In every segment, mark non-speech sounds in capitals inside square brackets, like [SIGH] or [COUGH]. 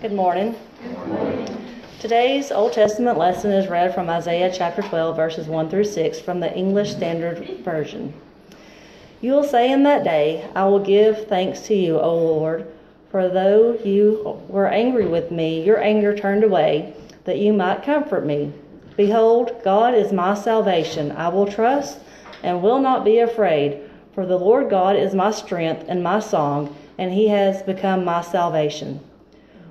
Good morning. Today's Old Testament lesson is read from Isaiah chapter 12, verses 1 through 6 from the English Standard Version. You will say in that day, I will give thanks to you, O Lord, for though you were angry with me, your anger turned away, that you might comfort me. Behold, God is my salvation. I will trust and will not be afraid, for the Lord God is my strength and my song, and he has become my salvation.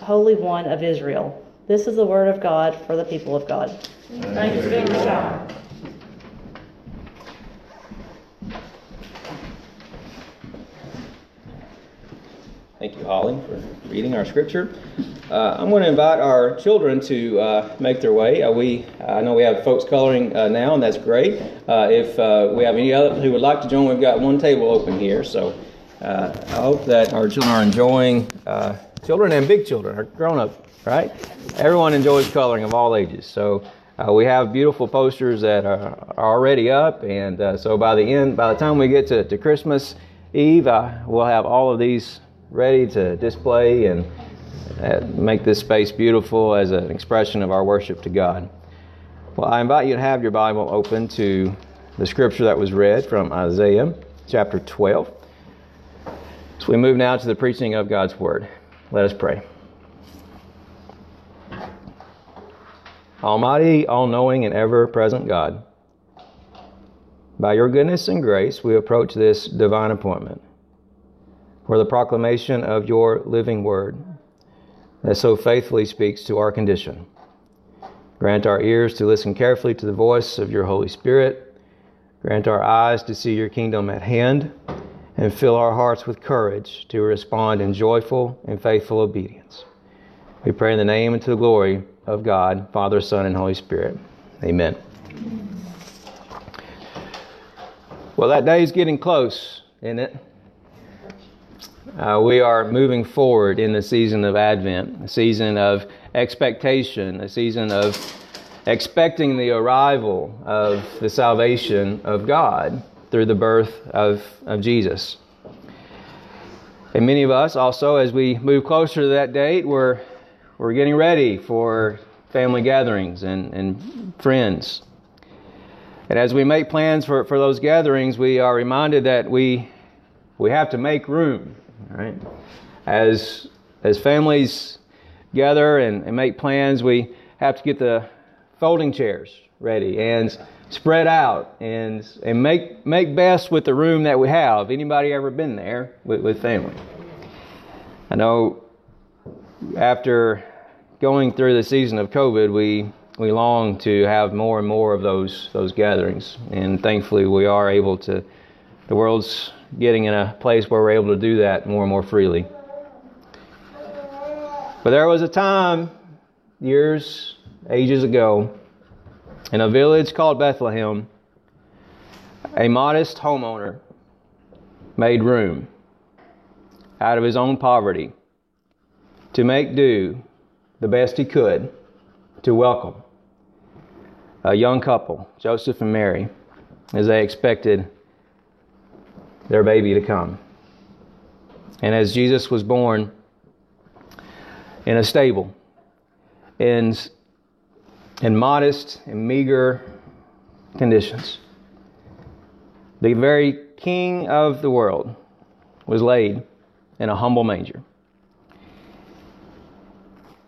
Holy One of Israel. This is the word of God for the people of God. Thanks be to God. Thank you, Holly, for reading our scripture. Uh, I'm going to invite our children to uh, make their way. Uh, we, I know we have folks coloring uh, now, and that's great. Uh, if uh, we have any other who would like to join, we've got one table open here. So I hope that our children are enjoying children and big children are grown up, right? Everyone enjoys coloring of all ages. So uh, we have beautiful posters that are, are already up, and uh, so by the end, by the time we get to, to Christmas Eve, uh, we'll have all of these ready to display and uh, make this space beautiful as an expression of our worship to God. Well, I invite you to have your Bible open to the scripture that was read from Isaiah chapter 12. So we move now to the preaching of God's Word. Let us pray. Almighty, all knowing, and ever present God, by your goodness and grace, we approach this divine appointment for the proclamation of your living word that so faithfully speaks to our condition. Grant our ears to listen carefully to the voice of your Holy Spirit. Grant our eyes to see your kingdom at hand and fill our hearts with courage to respond in joyful and faithful obedience. We pray in the name and to the glory of God, Father, Son, and Holy Spirit. Amen. Well, that day is getting close, isn't it? Uh, we are moving forward in the season of Advent, a season of expectation, a season of expecting the arrival of the salvation of God through the birth of, of Jesus. And many of us also, as we move closer to that date, we're, we're getting ready for family gatherings and, and friends. And as we make plans for, for those gatherings, we are reminded that we, we have to make room, right? As, as families gather and, and make plans, we have to get the folding chairs ready and spread out and and make make best with the room that we have. Anybody ever been there with, with family? I know after going through the season of COVID, we we long to have more and more of those those gatherings, and thankfully we are able to. The world's getting in a place where we're able to do that more and more freely. But there was a time, years, ages ago, in a village called Bethlehem, a modest homeowner made room out of his own poverty to make do the best he could to welcome a young couple, Joseph and Mary, as they expected their baby to come. And as Jesus was born in a stable, in in modest and meager conditions. The very king of the world was laid in a humble manger.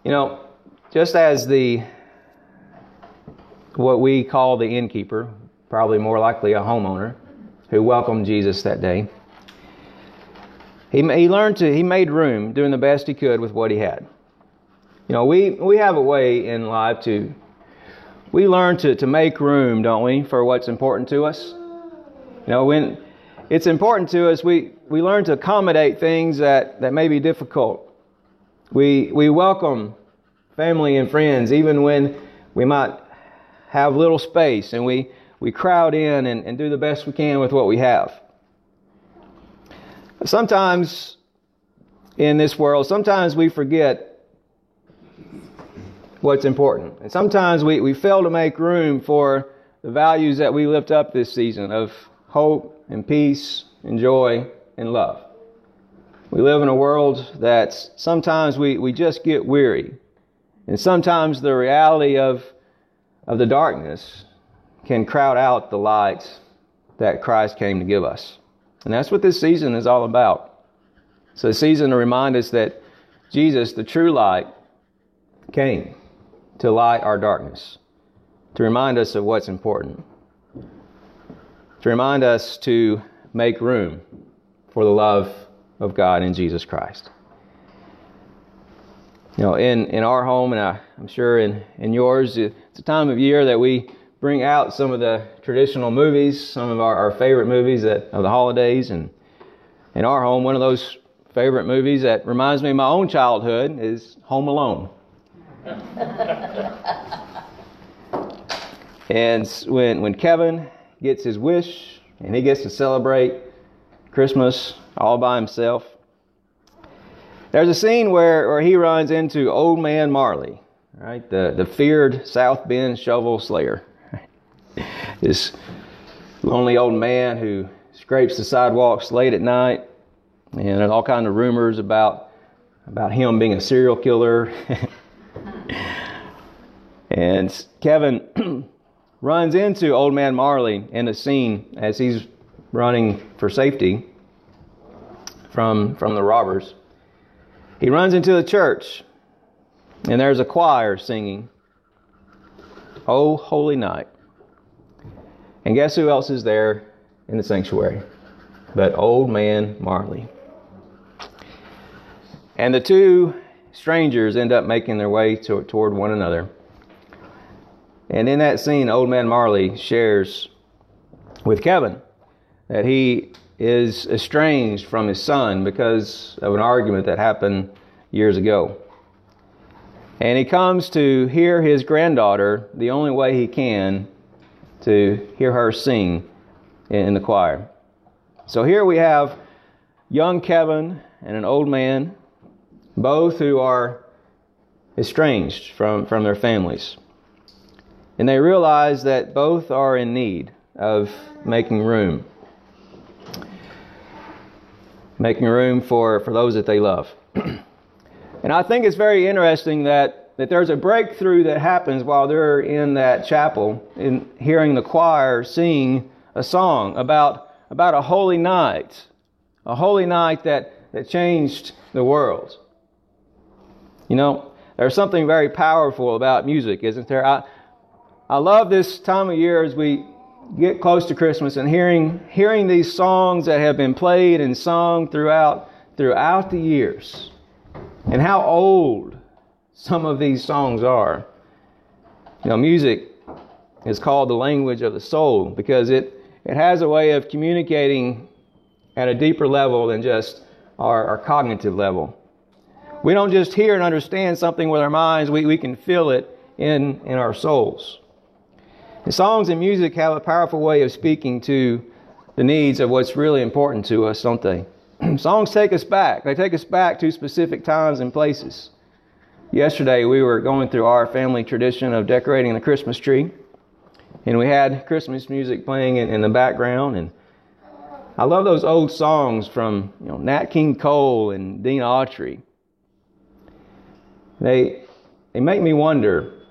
You know, just as the what we call the innkeeper, probably more likely a homeowner, who welcomed Jesus that day, he, he learned to, he made room doing the best he could with what he had. You know, we, we have a way in life to we learn to, to make room, don't we, for what's important to us? You know, when it's important to us, we, we learn to accommodate things that, that may be difficult. We, we welcome family and friends, even when we might have little space and we, we crowd in and, and do the best we can with what we have. Sometimes in this world, sometimes we forget what's important. And sometimes we, we fail to make room for the values that we lift up this season of hope and peace and joy and love. We live in a world that sometimes we, we just get weary. And sometimes the reality of, of the darkness can crowd out the light that Christ came to give us. And that's what this season is all about. It's a season to remind us that Jesus, the true light, came to light our darkness, to remind us of what's important, to remind us to make room for the love of God in Jesus Christ. You know, in, in our home, and I, I'm sure in, in yours, it's a time of year that we bring out some of the traditional movies, some of our, our favorite movies that, of the holidays. And in our home, one of those favorite movies that reminds me of my own childhood is Home Alone. [LAUGHS] and when, when Kevin gets his wish and he gets to celebrate Christmas all by himself, there's a scene where, where he runs into Old Man Marley, right? The, the feared South Bend shovel slayer. [LAUGHS] this lonely old man who scrapes the sidewalks late at night, and there's all kinds of rumors about about him being a serial killer. [LAUGHS] and Kevin [CLEARS THROAT] runs into Old Man Marley in the scene as he's running for safety from from the robbers. He runs into the church, and there's a choir singing, Oh Holy Night. And guess who else is there in the sanctuary? But Old Man Marley. And the two strangers end up making their way to, toward one another. And in that scene, Old Man Marley shares with Kevin that he is estranged from his son because of an argument that happened years ago. And he comes to hear his granddaughter the only way he can to hear her sing in the choir. So here we have young Kevin and an old man, both who are estranged from, from their families. And they realize that both are in need of making room making room for, for those that they love. [CLEARS THROAT] and I think it's very interesting that, that there's a breakthrough that happens while they're in that chapel, in hearing the choir sing a song about, about a holy night, a holy night that, that changed the world. You know, there's something very powerful about music, isn't there? I, I love this time of year as we get close to Christmas and hearing hearing these songs that have been played and sung throughout throughout the years and how old some of these songs are. You know, music is called the language of the soul because it, it has a way of communicating at a deeper level than just our, our cognitive level. We don't just hear and understand something with our minds, we, we can feel it in, in our souls. And songs and music have a powerful way of speaking to the needs of what's really important to us, don't they? [CLEARS THROAT] songs take us back. They take us back to specific times and places. Yesterday, we were going through our family tradition of decorating the Christmas tree, and we had Christmas music playing in, in the background. And I love those old songs from you know, Nat King Cole and Gene Autry. They, they make me wonder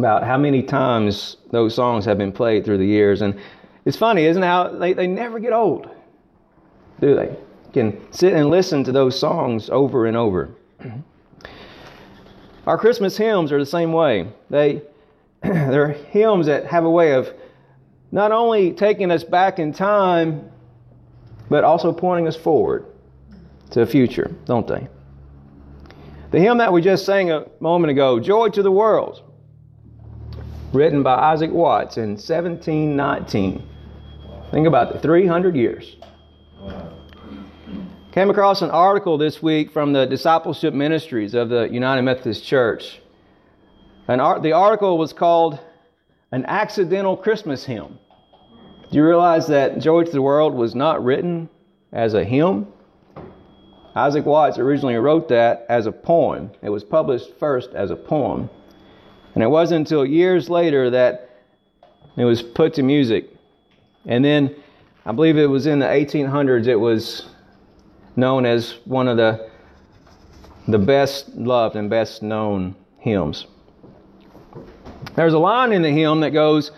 about how many times those songs have been played through the years. And it's funny, isn't it? How they, they never get old, do they? You can sit and listen to those songs over and over. [CLEARS THROAT] Our Christmas hymns are the same way. They, [CLEARS THROAT] they're hymns that have a way of not only taking us back in time, but also pointing us forward to the future, don't they? The hymn that we just sang a moment ago, Joy to the World, written by Isaac Watts in 1719. Think about it, 300 years. Came across an article this week from the discipleship ministries of the United Methodist Church An ar- the article was called An Accidental Christmas Hymn. Do you realize that Joy to the World was not written as a hymn? Isaac Watts originally wrote that as a poem. It was published first as a poem. And it wasn't until years later that it was put to music. And then I believe it was in the 1800s it was known as one of the the best loved and best known hymns. There's a line in the hymn that goes,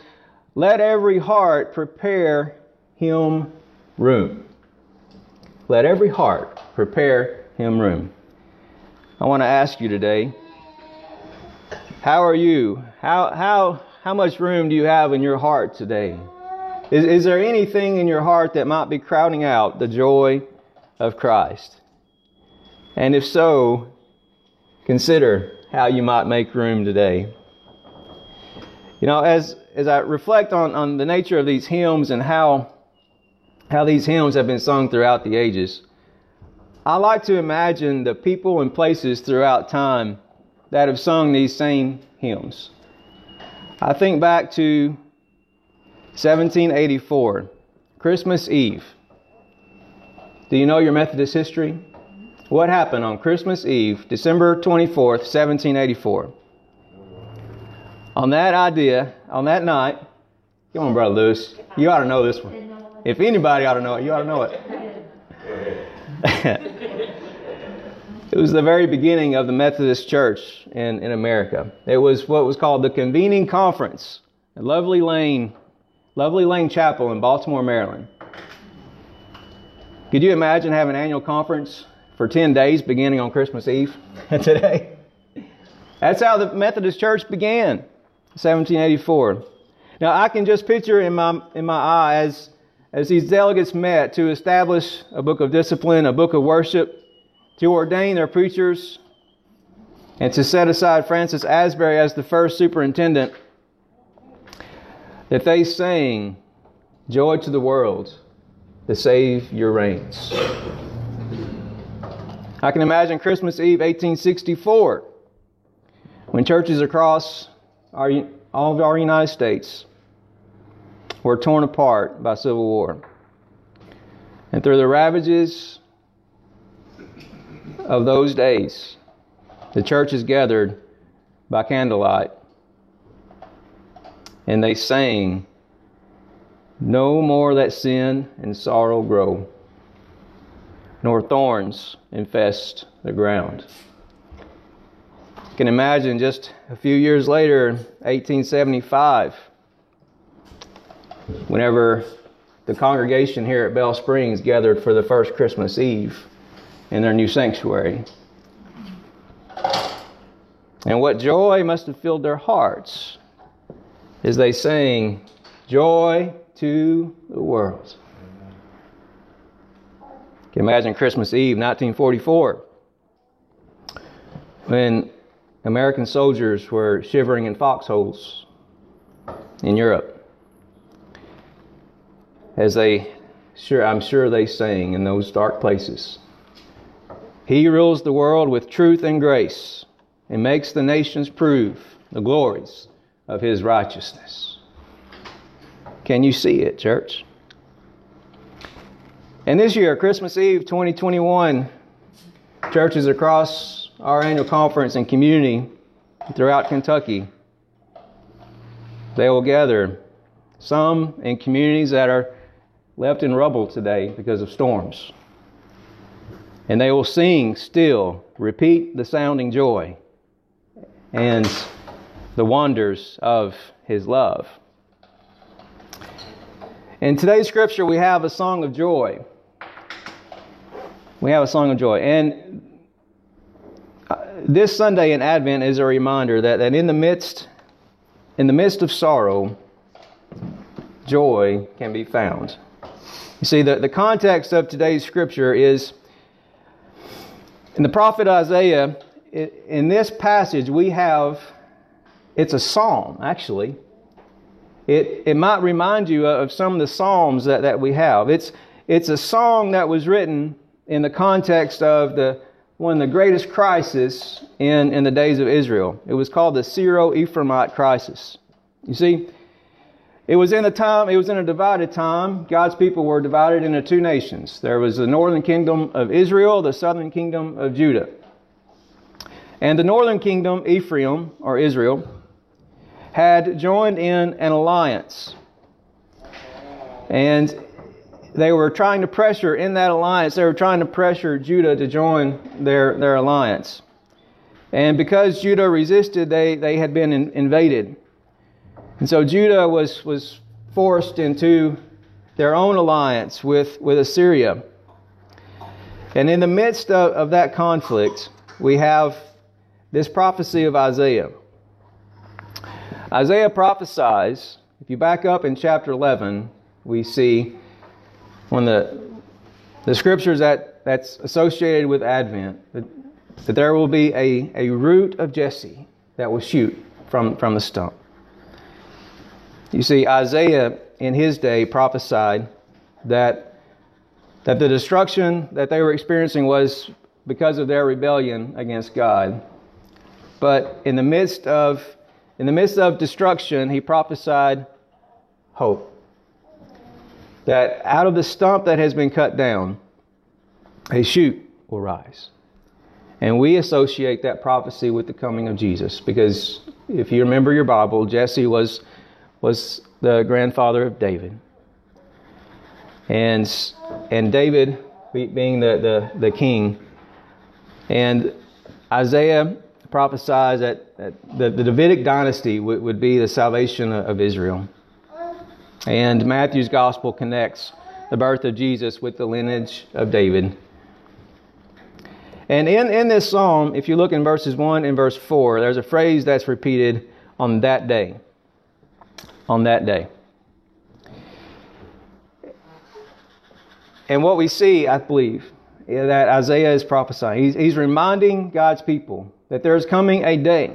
Let every heart prepare him room. Let every heart prepare him room. I want to ask you today, how are you? How, how, how much room do you have in your heart today? Is, is there anything in your heart that might be crowding out the joy of Christ? And if so, consider how you might make room today. You know, as, as I reflect on, on the nature of these hymns and how, how these hymns have been sung throughout the ages, I like to imagine the people and places throughout time that have sung these same hymns. I think back to 1784, Christmas Eve. Do you know your Methodist history? What happened on Christmas Eve, December 24th, 1784? On that idea, on that night, come on, Brother Lewis, you ought to know this one. If anybody ought to know it, you ought to know it. [LAUGHS] it was the very beginning of the Methodist Church in, in America. It was what was called the Convening Conference at Lovely Lane, Lovely Lane Chapel in Baltimore, Maryland. Could you imagine having an annual conference for 10 days beginning on Christmas Eve [LAUGHS] today? That's how the Methodist Church began, 1784. Now I can just picture in my in my eye as as these delegates met to establish a book of discipline, a book of worship, to ordain their preachers, and to set aside Francis Asbury as the first superintendent, that they sang Joy to the World, the Savior reigns. I can imagine Christmas Eve 1864 when churches across our, all of our United States were torn apart by civil war. And through the ravages of those days, the church is gathered by candlelight and they sang, No more let sin and sorrow grow, nor thorns infest the ground. You can imagine just a few years later, 1875, whenever the congregation here at Bell Springs gathered for the first Christmas Eve in their new sanctuary. And what joy must have filled their hearts as they sang, Joy to the world. You can imagine Christmas Eve, 1944, when American soldiers were shivering in foxholes in Europe. As they, sure, I'm sure they sang in those dark places. He rules the world with truth and grace and makes the nations prove the glories of his righteousness. Can you see it, church? And this year, Christmas Eve 2021, churches across our annual conference and community throughout Kentucky, they will gather, some in communities that are left in rubble today because of storms. And they will sing still, repeat the sounding joy and the wonders of his love. In today's scripture, we have a song of joy. We have a song of joy. And uh, this Sunday in Advent is a reminder that, that in the midst in the midst of sorrow, joy can be found. You see, the, the context of today's scripture is in the prophet Isaiah, in this passage, we have it's a psalm, actually. It, it might remind you of some of the psalms that, that we have. It's, it's a song that was written in the context of the, one of the greatest crises in, in the days of Israel. It was called the Syro-Ephraimite crisis. You see, it was in a time, it was in a divided time. God's people were divided into two nations. There was the northern kingdom of Israel, the southern kingdom of Judah. And the northern kingdom, Ephraim, or Israel, had joined in an alliance. And they were trying to pressure, in that alliance, they were trying to pressure Judah to join their, their alliance. And because Judah resisted, they, they had been in, invaded. And so Judah was, was forced into their own alliance with, with Assyria. And in the midst of, of that conflict, we have this prophecy of Isaiah. Isaiah prophesies, if you back up in chapter 11, we see when the, the scriptures that, that's associated with Advent, that, that there will be a, a root of Jesse that will shoot from, from the stump. You see, Isaiah in his day prophesied that, that the destruction that they were experiencing was because of their rebellion against God. But in the midst of in the midst of destruction, he prophesied hope. That out of the stump that has been cut down, a shoot will rise. And we associate that prophecy with the coming of Jesus because if you remember your Bible, Jesse was, was the grandfather of David. And, and David being the, the, the king. And Isaiah prophesies that, that the, the, Davidic dynasty would, would be the salvation of Israel. And Matthew's gospel connects the birth of Jesus with the lineage of David. And in, in this psalm, if you look in verses 1 and verse 4, there's a phrase that's repeated on that day. On that day. And what we see, I believe, that Isaiah is prophesying. He's, he's reminding God's people that there's coming a day.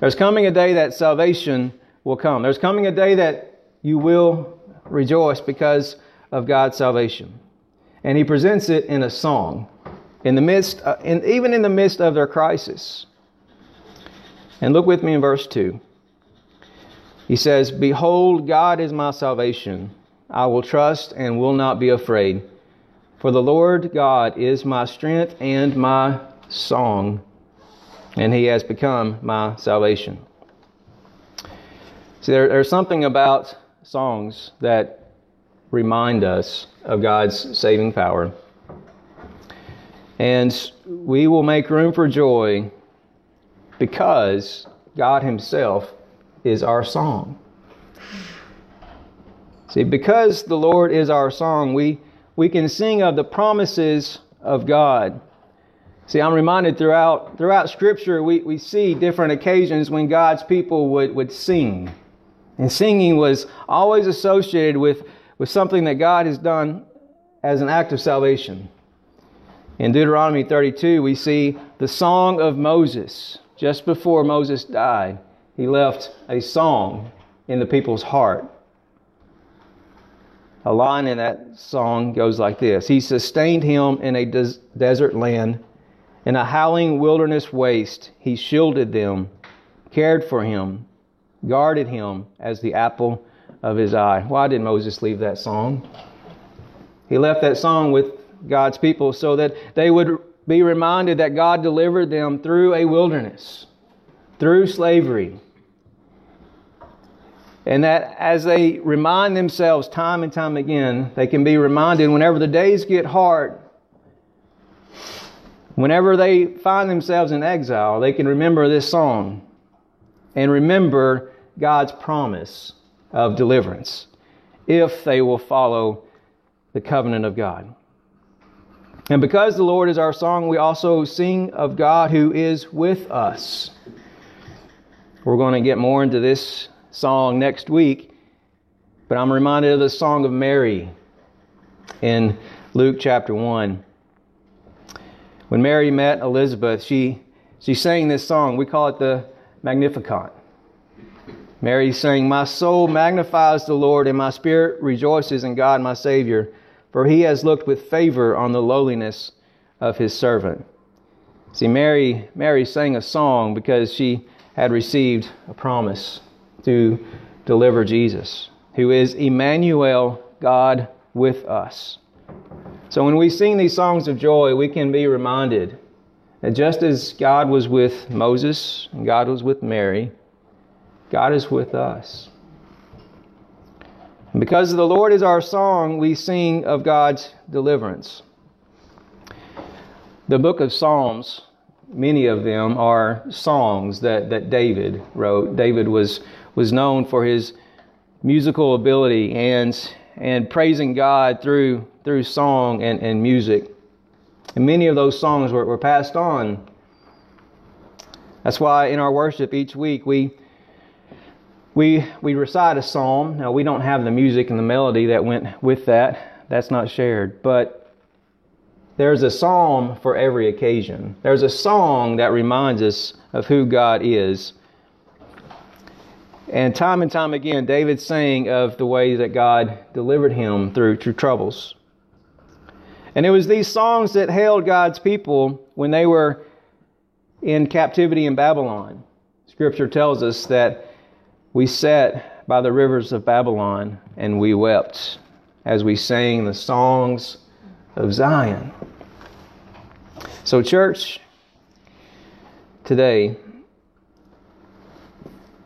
There's coming a day that salvation will come. There's coming a day that you will rejoice because of God's salvation. And he presents it in a song, in the midst, uh, in, even in the midst of their crisis. And look with me in verse 2. He says, Behold, God is my salvation. I will trust and will not be afraid. For the Lord God is my strength and my song, and he has become my salvation. See, there, there's something about songs that remind us of God's saving power. And we will make room for joy because God Himself is our song. See, because the Lord is our song, we we can sing of the promises of God. See, I'm reminded throughout throughout Scripture, we, we see different occasions when God's people would, would sing. And singing was always associated with, with something that God has done as an act of salvation. In Deuteronomy 32, we see the song of Moses. Just before Moses died, he left a song in the people's heart. A line in that song goes like this He sustained him in a des- desert land, in a howling wilderness waste. He shielded them, cared for him, guarded him as the apple of his eye. Why did Moses leave that song? He left that song with God's people so that they would be reminded that God delivered them through a wilderness, through slavery, and that as they remind themselves time and time again, they can be reminded whenever the days get hard, whenever they find themselves in exile, they can remember this song and remember God's promise of deliverance if they will follow the covenant of God. And because the Lord is our song, we also sing of God who is with us. We're going to get more into this song next week, but I'm reminded of the song of Mary in Luke chapter 1. When Mary met Elizabeth, she, she sang this song. We call it the Magnificat. Mary sang, My soul magnifies the Lord, and my spirit rejoices in God my Savior, for he has looked with favor on the lowliness of his servant. See, Mary, Mary sang a song because she had received a promise to deliver Jesus, who is Emmanuel, God with us. So when we sing these songs of joy, we can be reminded that just as God was with Moses and God was with Mary, God is with us. And because the Lord is our song, we sing of God's deliverance. The book of Psalms, many of them are songs that, that David wrote. David was, was known for his musical ability and, and praising God through, through song and, and music. And many of those songs were, were passed on. That's why in our worship each week we, we, we recite a psalm. Now, we don't have the music and the melody that went with that, that's not shared. But there's a psalm for every occasion. There's a song that reminds us of who God is. And time and time again, David sang of the way that God delivered him through, through troubles. And it was these songs that held God's people when they were in captivity in Babylon. Scripture tells us that we sat by the rivers of Babylon and we wept as we sang the songs of Zion. So, church, today,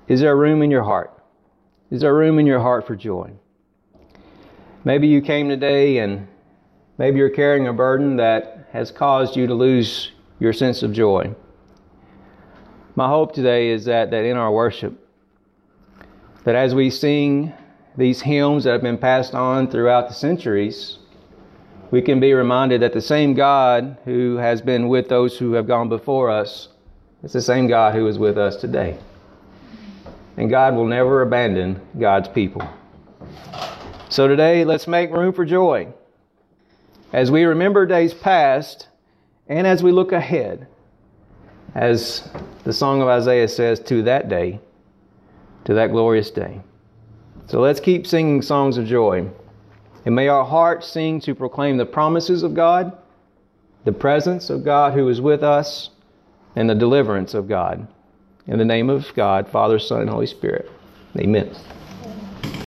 is there room in your heart? Is there room in your heart for joy? Maybe you came today and maybe you're carrying a burden that has caused you to lose your sense of joy. My hope today is that, that in our worship, that as we sing these hymns that have been passed on throughout the centuries, we can be reminded that the same God who has been with those who have gone before us is the same God who is with us today. And God will never abandon God's people. So today, let's make room for joy. As we remember days past and as we look ahead, as the song of Isaiah says, to that day, to that glorious day. So let's keep singing songs of joy. And may our hearts sing to proclaim the promises of God, the presence of God who is with us, and the deliverance of God. In the name of God, Father, Son, and Holy Spirit. Amen.